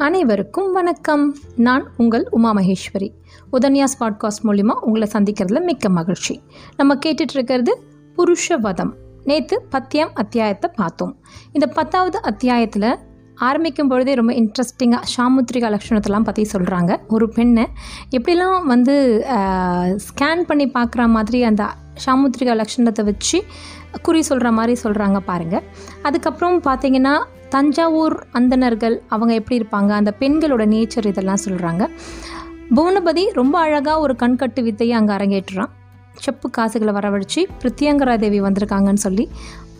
அனைவருக்கும் வணக்கம். நான் உங்கள் உமா மகேஸ்வரி. உதன்யாஸ் பாட்காஸ்ட் மூலிமா உங்களை சந்திக்கிறதுல மிக்க மகிழ்ச்சி. நம்ம கேட்டுட்ருக்கிறது புருஷவதம். நேற்று பத்தியம் அத்தியாயத்தை பார்த்தோம். இந்த பத்தாவது அத்தியாயத்தில் ஆரம்பிக்கும் பொழுதே ரொம்ப இன்ட்ரெஸ்டிங்காக சாமுத்திரிகா லக்ஷணத்தெல்லாம் பற்றி சொல்கிறாங்க ஒரு பெண்ணை எப்படிலாம் வந்து ஸ்கேன் பண்ணி பார்க்குற மாதிரி அந்த சாமுத்திரிகா லக்ஷணத்தை வச்சு குறி சொல்கிற மாதிரி சொல்கிறாங்க பாருங்கள் அதுக்கப்புறம் பார்த்திங்கன்னா தஞ்சாவூர் அந்தணர்கள் அவங்க எப்படி இருப்பாங்க அந்த பெண்களோட நேச்சர் இதெல்லாம் சொல்கிறாங்க புவனபதி ரொம்ப அழகாக ஒரு கண்கட்டு வித்தையை அங்கே அரங்கேற்றுறான். செப்பு காசுகளை வரவழைச்சி பிரித்தியங்கரா தேவி வந்திருக்காங்கன்னு சொல்லி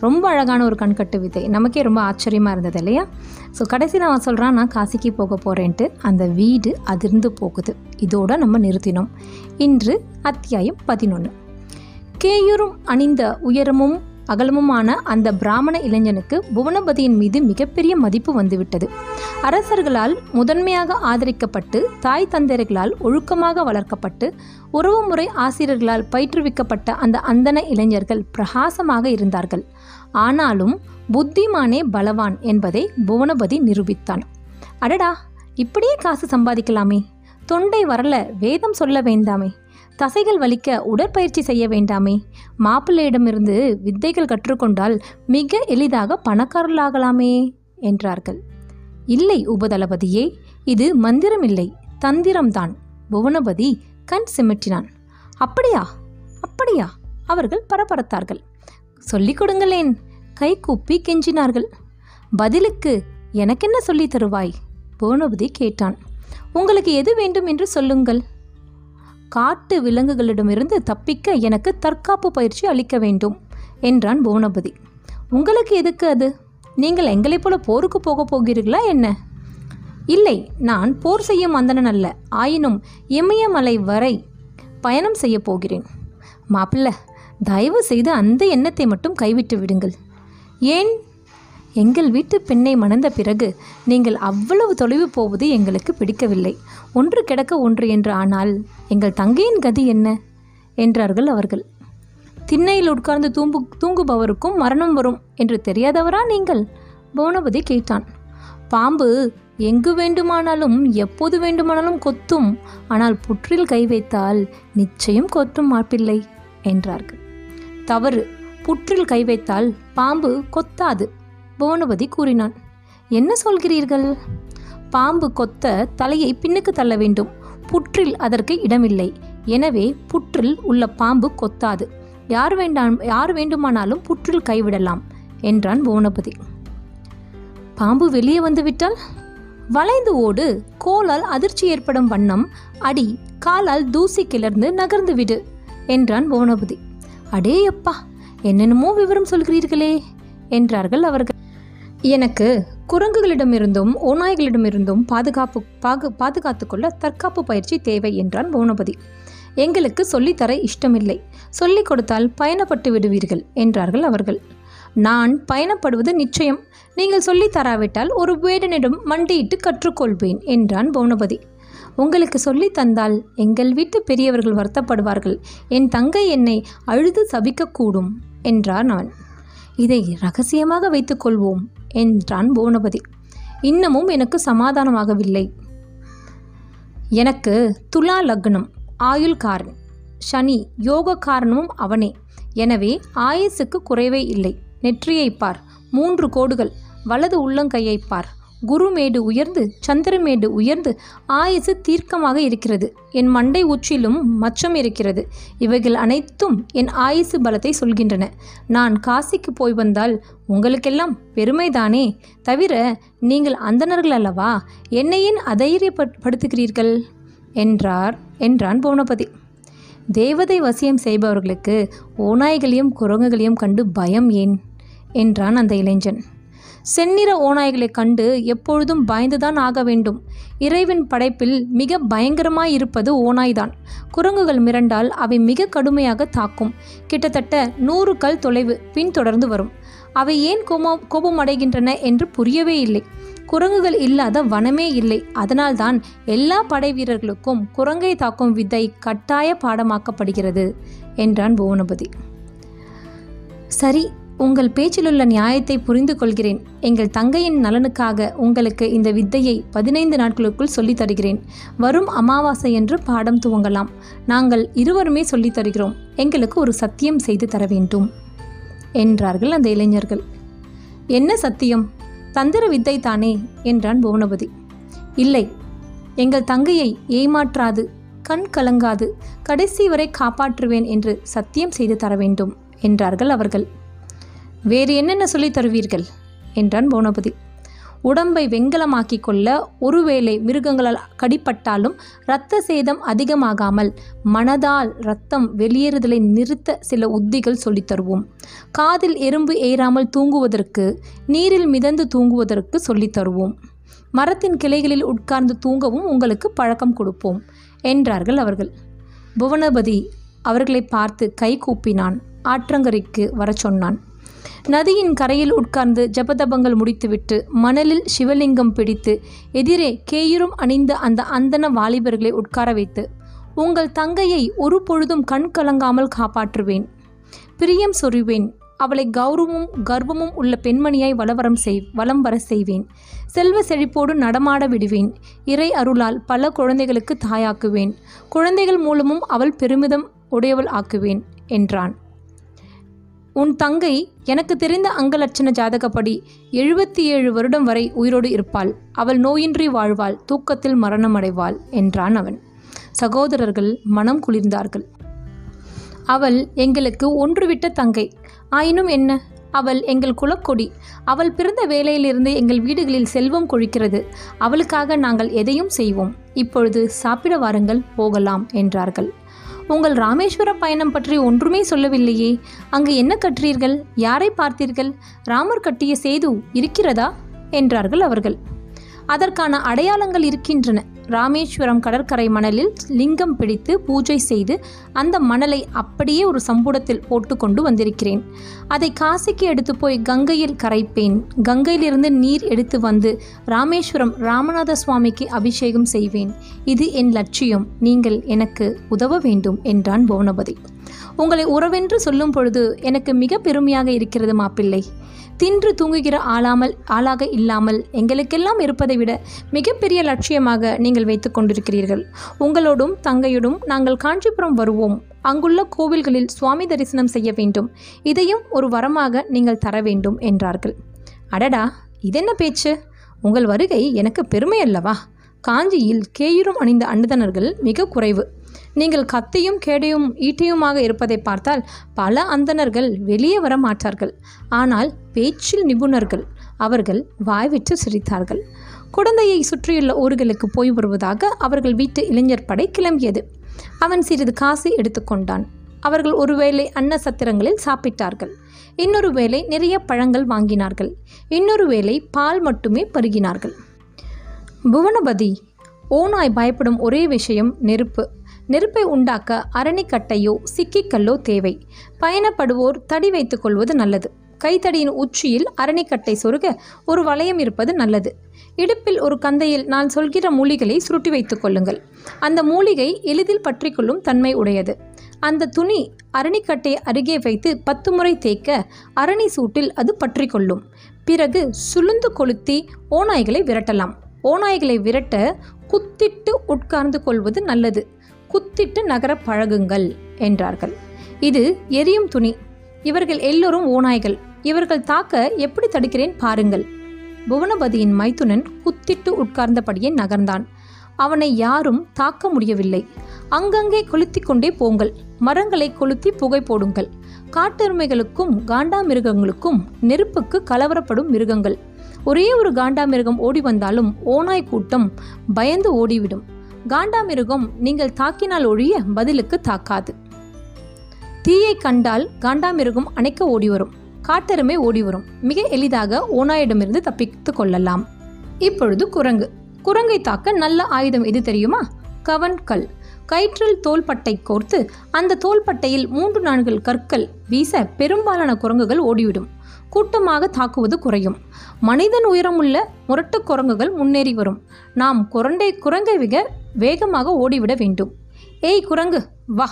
ரொம்ப அழகான ஒரு கண்கட்டு வித்தை. நமக்கே ரொம்ப ஆச்சரியமாக இருந்தது இல்லையா? ஸோ கடைசியில் அவன் சொல்கிறான் நான் காசிக்கு போக போகிறேன்ட்டு அந்த வீடு அதிர்ந்து போகுது. இதோட நம்ம நிறுத்தினோம். இன்று அத்தியாயம் பதினொன்று கேயூரும் அணிந்த உயரமும் அகலமுமான அந்த பிராமண இளைஞனுக்கு புவனபதியின் மீது மிகப்பெரிய மதிப்பு வந்துவிட்டது. அரசர்களால் முதன்மையாக ஆதரிக்கப்பட்டு தாய் தந்தையர்களால் ஒழுக்கமாக வளர்க்கப்பட்டு உறவுமுறை ஆசிரியர்களால் பயிற்றுவிக்கப்பட்ட அந்த அந்தன இளைஞர்கள் பிரகாசமாக இருந்தார்கள். ஆனாலும் புத்திமானே பலவான் என்பதை புவனபதி நிரூபித்தான். அடடா இப்படியே காசு சம்பாதிக்கலாமே. தொண்டை வரல வேதம் சொல்ல வேண்டாமே. தசைகள் வலிக்க உடற்பயிற்சி செய்ய வேண்டாமே. மாப்பிள்ளையிடமிருந்து வித்தைகள் கற்றுக்கொண்டால் மிக எளிதாக பணக்காரர்களாகலாமே என்றார்கள். இல்லை உபதளபதியே இது மந்திரமில்லை தந்திரம்தான் புவனபதி கண் சிமிட்டினான். அப்படியா அப்படியா அவர்கள் பரபரத்தார்கள். சொல்லிக் கொடுங்களேன் கை கூப்பி கெஞ்சினார்கள். பதிலுக்கு எனக்கென்ன சொல்லித் தருவாய்? புவனபதி கேட்டான். உங்களுக்கு எது வேண்டும் என்று சொல்லுங்கள். காட்டு விலங்குகளிடமிருந்து தப்பிக்க எனக்கு தற்காப்பு பயிற்சி அளிக்க வேண்டும் என்றான் புவனபதி. உங்களுக்கு எதுக்கு அது? நீங்கள் எங்களைப் போல போருக்கு போக போகிறீர்களா என்ன? இல்லை நான் போர் செய்யும் அந்தணன் அல்ல. ஆயினும் இமயமலை வரை பயணம் செய்ய போகிறேன். மாப்பிள்ள தயவு செய்து அந்த எண்ணத்தை மட்டும் கைவிட்டு விடுங்கள். ஏன் எங்கள் வீட்டு பெண்ணை மணந்த பிறகு நீங்கள் அவ்வளவு தொலைவு போவது எங்களுக்கு பிடிக்கவில்லை. ஒன்று கிடக்க ஒன்று என்று ஆனால் எங்கள் தங்கையின் கதி என்ன? என்றார்கள் அவர்கள். திண்ணையில் உட்கார்ந்து தூங்கு தூங்குபவருக்கும் மரணம் வரும் என்று தெரியாதவரா நீங்கள்? புவனபதி கேட்டான். பாம்பு எங்கு வேண்டுமானாலும் எப்போது வேண்டுமானாலும் கொத்தும் ஆனால் புற்றில் கை வைத்தால் நிச்சயம் கொத்தும் மாப்பிள்ளை என்றார்கள். தவறு புற்றில் கை வைத்தால் பாம்பு கொத்தாது. புவனபதி கூறினான் என்ன சொல்கிறீர்கள்? பாம்பு கொத்த தலையை பின்னுக்கு தள்ள வேண்டும். புற்றில் அதற்கு இடமில்லை. எனவே புற்றில் உள்ள பாம்பு கொத்தாது. யார் வேண்டாம் யார் வேண்டுமானாலும் புற்றில் கைவிடலாம் என்றான் புவனபதி பாம்பு வெளியே வந்துவிட்டால்? வளைந்து ஓடு. கோலால் அதிர்ச்சி ஏற்படும் வண்ணம் அடி காலால் தூசி கிளர்ந்து நகர்ந்து விடு என்றான் புவனபதி அடே அப்பா என்னென்னமோ விவரம் சொல்கிறீர்களே என்றார்கள் அவர்கள். எனக்கு குரங்குகளிடமிருந்தும் ஓநாய்களிடமிருந்தும் பாதுகாப்பு பாகு பாதுகாத்துக்கொள்ள தற்காப்பு பயிற்சி தேவை என்றான் பூனபதி எங்களுக்கு சொல்லித்தர இஷ்டமில்லை. சொல்லிக் கொடுத்தால் பயணப்பட்டு விடுவீர்கள் என்றார்கள் அவர்கள். நான் பயணப்படுவது நிச்சயம். நீங்கள் சொல்லித் தராவிட்டால் ஒரு வேடனிடம் மண்டியிட்டு கற்றுக்கொள்வேன் என்றான் பௌனபதி உங்களுக்கு சொல்லி தந்தால் எங்கள் வீட்டு பெரியவர்கள் வருத்தப்படுவார்கள். என் தங்கை என்னை அழுது சபிக்கக்கூடும் என்றார் நான் இதை ரகசியமாக வைத்துக்கொள்வோம் என்றான் புவனபதி இன்னமும் எனக்கு சமாதானமாகவில்லை. எனக்கு துலா லக்னம் ஆயுள்காரன் சனி யோகக்காரனும் அவனே. எனவே ஆயுசுக்கு குறைவே இல்லை. நெற்றியை பார் மூன்று கோடுகள் வலது உள்ளங்கையை பார். குருமேடு உயர்ந்து சந்திரமேடு உயர்ந்து ஆயுசு தீர்க்கமாக இருக்கிறது. என் மண்டை உச்சிலும் மச்சம் இருக்கிறது. இவைகள் அனைத்தும் என் ஆயுசு பலத்தை சொல்கின்றன. நான் காசிக்கு போய் வந்தால் உங்களுக்கெல்லாம் பெருமைதானே? தவிர நீங்கள் அந்தணர்கள் அல்லவா? என்னையின் அதைரியப்படுத்துகிறீர்கள்? என்றார் என்றான் புவனபதி. தேவதை வசியம் செய்பவர்களுக்கு ஓநாய்களையும் குரங்குகளையும் கண்டு பயம் ஏன்? என்றான் அந்த இளைஞன். செந்நிற ஓநாய்களைக் கண்டு எப்பொழுதும் பயந்துதான் ஆக வேண்டும். இறைவின் படைப்பில் மிக பயங்கரமாயிருப்பது ஓநாய்தான். குரங்குகள் மிரண்டால் அவை மிக கடுமையாக தாக்கும். கிட்டத்தட்ட நூறு கல் தொலைவு பின்தொடர்ந்து வரும். அவை ஏன் கோபம் கோபமடைகின்றன என்று புரியவே இல்லை. குரங்குகள் இல்லாத வனமே இல்லை. அதனால்தான் எல்லா படை வீரர்களுக்கும் குரங்கை தாக்கும் வித்தை கட்டாய பாடமாக்கப்படுகிறது என்றான் புவனபதி. சரி உங்கள் பேச்சிலுள்ள நியாயத்தை புரிந்து கொள்கிறேன் எங்கள் தங்கையின் நலனுக்காக உங்களுக்கு இந்த வித்தையை பதினைந்து நாட்களுக்குள் சொல்லித் தருகிறேன். வரும் அமாவாசை என்று பாடம் துவங்கலாம். நாங்கள் இருவருமே சொல்லித் தருகிறோம். எங்களுக்கு ஒரு சத்தியம் செய்து தர வேண்டும். என்றார்கள் அந்த இளைஞர்கள். என்ன சத்தியம்? தந்திர வித்தை தானே? என்றான் புவனபதி. இல்லை. எங்கள் தங்கையை ஏமாற்றாது கண் கலங்காது கடைசி வரை காப்பாற்றுவேன் என்று சத்தியம் செய்து தர வேண்டும் என்றார்கள் அவர்கள். வேறு என்னென்ன சொல்லித் தருவீர்கள்? என்றான் புவனபதி. உடம்பை வெங்கலமாக்கி கொள்ள ஒருவேளை மிருகங்களால் கடிப்பட்டாலும் இரத்த சேதம் அதிகமாகாமல் மனதால் இரத்தம் வெளியேறுதலை நிறுத்த சில உத்திகள் சொல்லித் தருவோம். காதில் எறும்பு ஏறாமல் தூங்குவதற்கு நீரில் மிதந்து தூங்குவதற்கு சொல்லித் தருவோம். மரத்தின் கிளைகளில் உட்கார்ந்து தூங்கவும் உங்களுக்கு பழக்கம் கொடுப்போம் என்றார்கள் அவர்கள். புவனபதி அவர்களை பார்த்து கை கூப்பினான் ஆற்றங்கரைக்கு வரச் சொன்னான். நதியின் கரையில் உட்கார்ந்து ஜபதபங்கள் முடித்துவிட்டு மணலில் சிவலிங்கம் பிடித்து எதிரே கேயுரும் அணிந்த அந்த அந்தன வாலிபர்களை உட்கார வைத்து உங்கள் தங்கையை ஒரு பொழுதும் கண் கலங்காமல் காப்பாற்றுவேன். பிரியம் சொருவேன் அவளை கௌரவமும் கர்வமும் உள்ள பெண்மணியாய் வலவரம் செய் வலம் வர செய்வேன். செல்வ செழிப்போடு நடமாட விடுவேன். இறை அருளால் பல குழந்தைகளுக்கு தாயாக்குவேன். குழந்தைகள் மூலமும் அவள் பெருமிதம் உடையவள் ஆக்குவேன் என்றான். உன் தங்கை எனக்கு தெரிந்த அங்கலட்சண ஜாதகப்படி எழுபத்தி ஏழு வருடம் வரை உயிரோடு இருப்பாள். அவள் நோயின்றி வாழ்வாள் தூக்கத்தில் மரணமடைவாள் என்றான் அவன். சகோதரர்கள் மனம் குளிர்ந்தார்கள். அவள் எங்களுக்கு ஒன்றுவிட்ட தங்கை. ஆயினும் என்ன? அவள் எங்கள் குலக்கொடி. அவள் பிறந்த வேலையிலிருந்து எங்கள் வீடுகளில் செல்வம் கொழிக்கிறது. அவளுக்காக நாங்கள் எதையும் செய்வோம். இப்பொழுது சாப்பிட வாருங்கள் போகலாம் என்றார்கள். உங்கள் ராமேஸ்வர பயணம் பற்றி ஒன்றுமே சொல்லவில்லையே. அங்கு என்ன கற்றீர்கள்? யாரை பார்த்தீர்கள்? ராமர் கட்டிய சேது இருக்கிறதா? என்றார்கள் அவர்கள். அதற்கான அடையாளங்கள் இருக்கின்றன. ராமேஸ்வரம் கடற்கரை மணலில் லிங்கம் பிடித்து பூஜை செய்து அந்த மணலை அப்படியே ஒரு சம்புடத்தில் போட்டு கொண்டு வந்திருக்கிறேன். அதை காசிக்கு எடுத்து போய் கங்கையில் கரைப்பேன். கங்கையிலிருந்து நீர் எடுத்து வந்து ராமேஸ்வரம் ராமநாத சுவாமிக்கு அபிஷேகம் செய்வேன். இது என் லட்சியம். நீங்கள் எனக்கு உதவ வேண்டும் என்றான் புவனபதி. உங்களை உறவென்று சொல்லும் பொழுது எனக்கு மிக பெருமையாக இருக்கிறது மாப்பிள்ளை. தின்று தூங்குகிற ஆளாமல் ஆளாக இல்லாமல் எங்களுக்கெல்லாம் இருப்பதை விட மிகப்பெரிய லட்சியமாக நீங்கள் வைத்து கொண்டிருக்கிறீர்கள். உங்களோடும் தங்கையோடும் நாங்கள் காஞ்சிபுரம் வருவோம். அங்குள்ள கோவில்களில் சுவாமி தரிசனம் செய்ய வேண்டும். இதையும் ஒரு வரமாக நீங்கள் தர வேண்டும் என்றார்கள். அடடா இதென்ன பேச்சு? உங்கள் வருகை எனக்கு பெருமை அல்லவா காஞ்சியில் கேயிரும் அணிந்த அன்னதனர்கள் மிக குறைவு. நீங்கள் கத்தியும் கேடையும் ஈட்டியுமாக இருப்பதை பார்த்தால் பல அந்தணர்கள் வெளியே வர மாட்டார்கள் ஆனால் பேச்சில் நிபுணர்கள் அவர்கள் வாய்விட்டு சிரித்தார்கள். குழந்தையை சுற்றியுள்ள ஊர்களுக்கு போய் வருவதாக அவர்கள் வீட்டு இளைஞர் படை கிளம்பியது. அவன் சிறிது காசு எடுத்துக்கொண்டான் அவர்கள் ஒருவேளை அன்ன சத்திரங்களில் சாப்பிட்டார்கள். இன்னொரு வேளை நிறைய பழங்கள் வாங்கினார்கள். இன்னொரு வேளை பால் மட்டுமே பருகினார்கள். புவனபதி ஓநாய் பயப்படும் ஒரே விஷயம் நெருப்பு. நெருப்பை உண்டாக்க அரணிக்கட்டையோ சிக்கிக்கல்லோ தேவை. பயணப்படுவோர் தடி வைத்துக் கொள்வது நல்லது. கைத்தடியின் உச்சியில் அரணிக்கட்டை சொருக ஒரு வளையம் இருப்பது நல்லது. இடுப்பில் ஒரு கந்தையில் நான் சொல்கிற மூலிகளை சுருட்டி வைத்துக் கொள்ளுங்கள். அந்த மூலிகை எளிதில் பற்றிக்கொள்ளும் தன்மை உடையது. அந்த துணி அரணிக்கட்டை அருகே வைத்து பத்து முறை தேய்க்க அரணி சூட்டில் அது பற்றிக்கொள்ளும். பிறகு சுளுந்து கொளுத்தி ஓநாய்களை விரட்டலாம். ஓநாய்களை விரட்ட குத்திட்டு உட்கார்ந்து கொள்வது நல்லது. குத்திட்டு நகர பழகுங்கள் என்றார்கள். இது எரியும் துணி. இவர்கள் எல்லோரும் ஓநாய்கள். இவர்கள் தாக்க எப்படி தடுக்கிறேன் பாருங்கள். புவனபதியின் மைத்துனன் குத்திட்டு உட்கார்ந்தபடியே நகர்ந்தான். அவனை யாரும் தாக்க முடியவில்லை. அங்கங்கே கொளுத்தி கொண்டே போங்கள். மரங்களை கொளுத்தி புகை போடுங்கள். காட்டெருமைகளுக்கும் காண்டாமிருகங்களுக்கும் நெருப்புக்கு கலவரப்படும் மிருகங்கள். ஒரே ஒரு காண்டாமிருகம் ஓடி வந்தாலும் ஓனாய் கூட்டம் பயந்து ஓடிவிடும். காண்டாமிருகம் நீங்கள் தாக்கினால் ஒழிய பதிலுக்கு தாக்காது. தீயை கண்டால் காண்டாமிருகம் அணைக்க ஓடி வரும் காட்டெருமை ஓடி வரும் மிக எளிதாக ஓனாயிடமிருந்து தப்பித்து கொள்ளலாம். இப்பொழுது குரங்கு. குரங்கை தாக்க நல்ல ஆயுதம் எது தெரியுமா? கவன் கல். கயிற்றில் தோள்பட்டை கோர்த்து அந்த தோள்பட்டையில் மூன்று நான்கு கற்கள் வீச பெரும்பாலான குரங்குகள் ஓடிவிடும். கூட்டமாக தாக்குவது குறையும். மனிதன் உயரமுள்ள முரட்டு குரங்குகள் முன்னேறி வரும். நாம் குரண்டை குரங்கை விக வேகமாக ஓடிவிட வேண்டும். ஏய் குரங்கு! வா!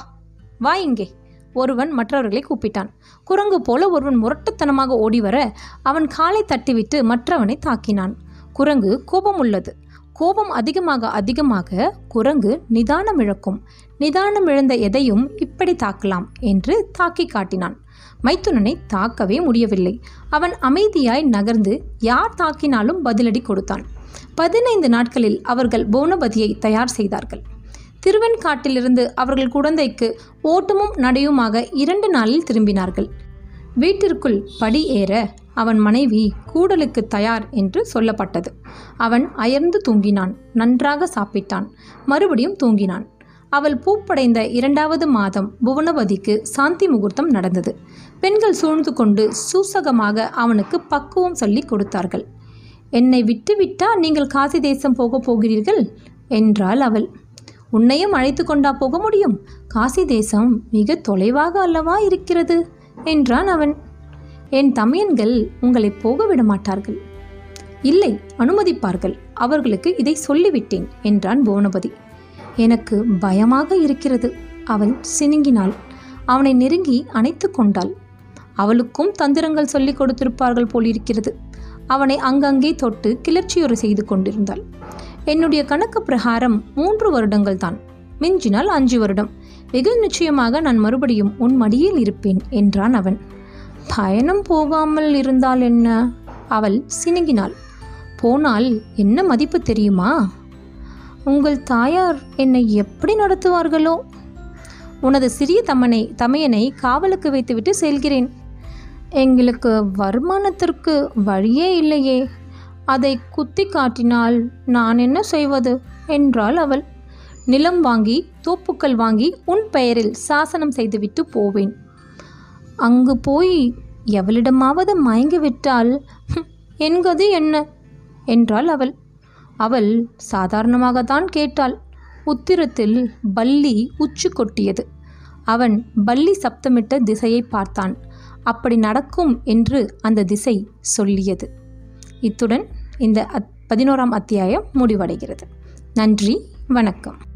வா இங்கே! ஒருவன் மற்றவர்களை கூப்பிட்டான். குரங்கு போல ஒருவன் முரட்டுத்தனமாக ஓடி வர அவன் காலை தட்டிவிட்டு மற்றவனை தாக்கினான். குரங்கு கோபம் உள்ளது கோபம் அதிகமாக அதிகமாக குரங்கு நிதானம் இழக்கும். நிதானம் இழந்த எதையும் இப்படி தாக்கலாம் என்று தாக்கி காட்டினான். மைத்துனனை தாக்கவே முடியவில்லை. அவன் அமைதியாய் நகர்ந்து யார் தாக்கினாலும் பதிலடி கொடுத்தான். பதினைந்து நாட்களில் அவர்கள் போனபதியை தயார் செய்தார்கள். திருவெண்காட்டிலிருந்து அவர்கள் குழந்தைக்கு ஓட்டமும் நடையுமாக இரண்டு நாளில் திரும்பினார்கள். வீட்டிற்குள் படி ஏற அவன் மனைவி கூடலுக்கு தயார் என்று சொல்லப்பட்டது. அவன் அயர்ந்து தூங்கினான் நன்றாக சாப்பிட்டான் மறுபடியும் தூங்கினான். அவள் பூப்படைந்த இரண்டாவது மாதம் புவனவதிக்கு சாந்தி முகூர்த்தம் நடந்தது. பெண்கள் சூழ்ந்து கொண்டு சூசகமாக அவனுக்கு பக்குவம் சொல்லி கொடுத்தார்கள். என்னை விட்டுவிட்டா நீங்கள் காசி தேசம் போகப் போகிறீர்கள்? என்றாள் அவள். உன்னையும் அழைத்து கொண்டா போக முடியும்? காசி தேசம் மிக தொலைவாக அல்லவா இருக்கிறது? என்றான் அவன். என் தமையன்கள் உங்களை போக விட மாட்டார்கள். இல்லை அனுமதிப்பார்கள். அவர்களுக்கு இதை சொல்லிவிட்டேன் என்றான் புவனபதி எனக்கு பயமாக இருக்கிறது அவள் சினுங்கினாள். அவனை நெருங்கி அணைத்து கொண்டாள். அவளுக்கும் தந்திரங்கள் சொல்லிக் கொடுத்திருப்பார்கள் போலிருக்கிறது. அவனை அங்கங்கே தொட்டு கிளர்ச்சியுறு செய்து கொண்டிருந்தாள். என்னுடைய கணக்கு பிரகாரம் மூன்று வருடங்கள் தான் மிஞ்சினால் அஞ்சு வருடம். வெகு நிச்சயமாக நான் மறுபடியும் உன் மடியில் இருப்பேன் என்றான் அவன். பயணம் போகாமல் இருந்தால் என்ன? அவள் சினுங்கினாள் போனால் என்ன மதிப்பு தெரியுமா? உங்கள் தாயார் என்னை எப்படி நடத்துவார்களோ? உனது சிறிய தம்மனை தமையனை காவலுக்கு வைத்துவிட்டு செல்கிறேன். எங்களுக்கு வருமானத்திற்கு வழியே இல்லையே. அதை குத்தி காட்டினால் நான் என்ன செய்வது? என்றாள் அவள். நிலம் வாங்கி தோப்புக்கள் வாங்கி உன் பெயரில் சாசனம் செய்துவிட்டு போவேன். அங்கு போய் எவளிடமாவது மயங்கிவிட்டால் "ஹும், என் கதி என்ன? என்றாள் அவள். அவள் சாதாரணமாகத்தான் கேட்டாள். உத்திரத்தில் பல்லி உச்சு கொட்டியது. அவன் பல்லி சப்தமிட்ட திசையை பார்த்தான். அப்படி நடக்கும் என்று அந்த திசை சொல்லியது. இத்துடன் இந்த அத் பதினோராம் அத்தியாயம் முடிவடைகிறது. நன்றி வணக்கம்.